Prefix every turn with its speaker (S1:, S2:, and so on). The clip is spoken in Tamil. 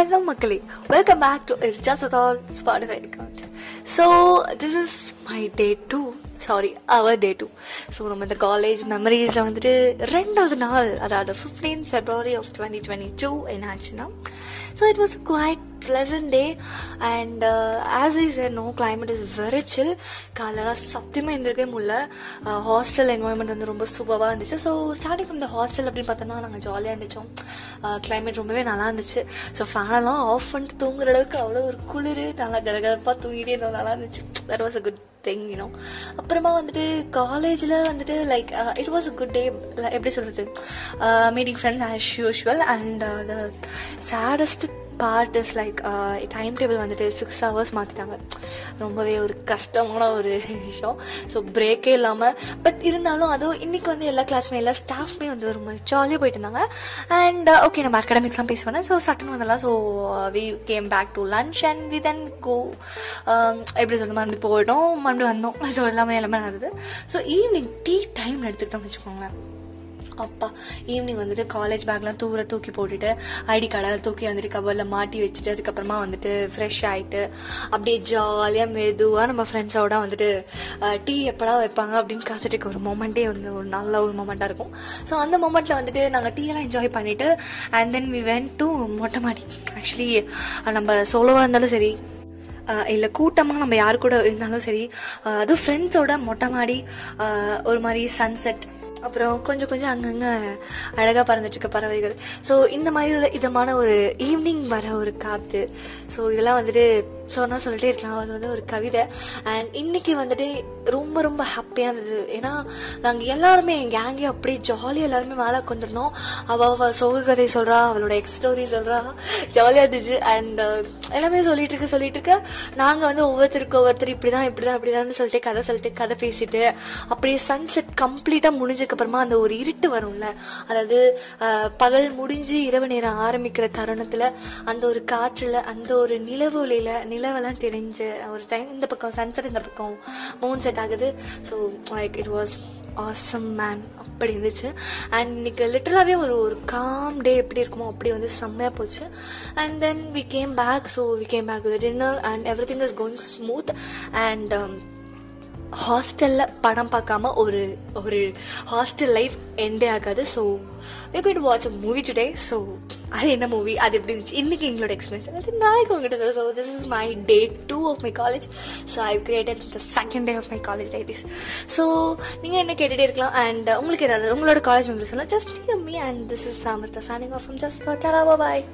S1: ஹலோ மக்களே welcome back to is just with all Spotify account so this is my day two sorry our day two so நம்ம இந்த காலேஜ் மெமரிஸில் வந்துட்டு ரெண்டாவது நாள் அதாவது fifteen February of twenty twenty two என்ன ஆச்சுன்னா so it was quite pleasant day and as is a no climate is very chill காலையில் சத்தியமாக எந்திரிக்கவே முடியல. Uh, ஹாஸ்டல் என்வாயன்மெண்ட் வந்து ரொம்ப சூப்பராக இருந்துச்சு. So starting from the hostel அப்படின்னு பார்த்தோம்னா நாங்கள் ஜாலியாக இருந்துச்சோம் கிளைமேட் uh, ரொம்பவே நல்லா இருந்துச்சு. ஸோ ஃபேனெல்லாம் ஆஃப் பண்ணிட்டு தூங்குற அளவுக்கு அவ்வளோ ஒரு குளிர் நல்லா கதகதப்பாக தூங்கிட்டே இருந்தோம். நல்லா இருந்துச்சு. That was a good thing you know அப்புறமா வந்துட்டு காலேஜில் வந்துட்டு like it was a good day எப்படி சொல்கிறது meeting friends as usual and the saddest part is like time table வந்துட்டு சிக்ஸ் ஹவர்ஸ் மாற்றிட்டாங்க ரொம்பவே ஒரு கஷ்டமான ஒரு விஷயம். ஸோ பிரேக்கே இல்லாமல் பட் இருந்தாலும் அதுவும் இன்றைக்கி வந்து எல்லா கிளாஸுமே எல்லா ஸ்டாஃப்மே வந்து ரொம்ப ஜாலியாக போயிட்டு இருந்தாங்க. அண்ட் ஓகே uh, நம்ம அகாடமிக்ஸ்லாம் பேச வேணாம். So sudden வந்தெல்லாம் so we came back to lunch and we then go எப்படி சொல்ல மறுபடியும் போயிட்டோம். மறுபடியும் வந்தோம். ஸோ எல்லாமே எல்லாமே நடந்தது. ஸோ ஈவினிங் டீ டைம் எடுத்துக்கிட்டோம்னு வச்சுக்கோங்களேன். அப்பா ஈவினிங் வந்துட்டு காலேஜ் பேக்லாம் தூர தூக்கி போட்டுட்டு ஐடி கார்டெல்லாம் தூக்கி வந்துட்டு கவரில் மாட்டி வச்சுட்டு அதுக்கப்புறமா வந்துட்டு ஃப்ரெஷ் ஆகிட்டு அப்படியே ஜாலியாக மெதுவாக நம்ம ஃப்ரெண்ட்ஸோட வந்துட்டு டீ எப்படா வைப்பாங்க அப்படின்னு காத்துட்டு ஒரு மொமெண்ட்டே வந்து ஒரு நல்ல ஒரு மொமெண்ட்டாக இருக்கும். ஸோ அந்த மொமெண்ட்டில் வந்துட்டு நாங்கள் டீயெல்லாம் என்ஜாய் பண்ணிவிட்டு and then we went to மொட்டை மாடி. ஆக்சுவலி நம்ம சோலோவாக இருந்தாலும் சரி இல்லை கூட்டமாக நம்ம யார் கூட இருந்தாலும் சரி அதுவும் ஃப்ரெண்ட்ஸோட மொட்டை மாடி ஒரு மாதிரி சன்செட் அப்புறம் கொஞ்சம் கொஞ்சம் அங்கங்கே அழகாக பறந்துட்டு இருக்க பறவைகள். ஸோ இந்த மாதிரி உள்ள இதமான ஒரு ஈவினிங் வர ஒரு காற்று ஸோ இதெல்லாம் வந்துட்டு சொன்னால் சொல்லிட்டே இருக்கலாம். அது வந்து ஒரு கவிதை. அண்ட் இன்றைக்கி வந்துட்டு ரொம்ப ரொம்ப ஹாப்பியாக இருந்தது. ஏன்னா நாங்கள் எல்லாருமே என் கேங்கே அப்படியே ஜாலியாக எல்லாருமே மேலே உட்காந்துருந்தோம் அவள் அவள் சோக கதை சொல்கிறா அவளோட எக்ஸ் ஸ்டோரி சொல்கிறா ஜாலியாக இருந்துச்சு. அண்ட் uh, எல்லாமே சொல்லிட்டு இருக்க சொல்லிட்டு இருக்க. நாங்கள் வந்து ஒவ்வொருத்தருக்கு ஒவ்வொருத்தர் இப்படி தான் இப்படி தான் இப்படி தான் சொல்லிட்டு கதை சொல்லிட்டு கதை பேசிட்டு அப்படியே சன்செட் கம்ப்ளீட்டாக முடிஞ்சதுக்கப்புறமா அந்த ஒரு இருட்டு வரும்ல. அதாவது uh, பகல் முடிஞ்சு இரவு நேரம் ஆரம்பிக்கிற தருணத்தில் அந்த ஒரு காற்றில் அந்த ஒரு நிலவொலியில் ஒளியில் நிலவெல்லாம் தெரிஞ்ச ஒரு டைம் இந்த பக்கம் சன்செட் இந்த பக்கம் மூன் செட் ஆகுது. So like it was awesome man அப்படி இருந்துச்சு. அண்ட் இன்னைக்கு லிட்டராகவே ஒரு ஒரு காம் டே எப்படி இருக்குமோ அப்படி வந்து செம்மையாக போச்சு. And then we came back so we came back dinner and everything is going smooth and ஹாஸ்டலில் படம் பார்க்காம ஒரு ஒரு ஹாஸ்டல் லைஃப் எண்டே ஆகாது. So we goin watch a movie today so அது என்ன மூவி அது எப்படி இருந்துச்சு? இன்னைக்கு எங்களோட எக்ஸ்பீரியன்ஸ் அது நாளைக்கு உங்ககிட்ட so this is my day two of my college so I created the second day of my college IDs so நீங்கள் என்ன கேட்டுகிட்டே இருக்கலாம். அண்ட் உங்களுக்கு ஏதாவது உங்களோட காலேஜ் மெம்பர்ஸ் சொல்லலாம் just me and this is Samartha signing off from just for boy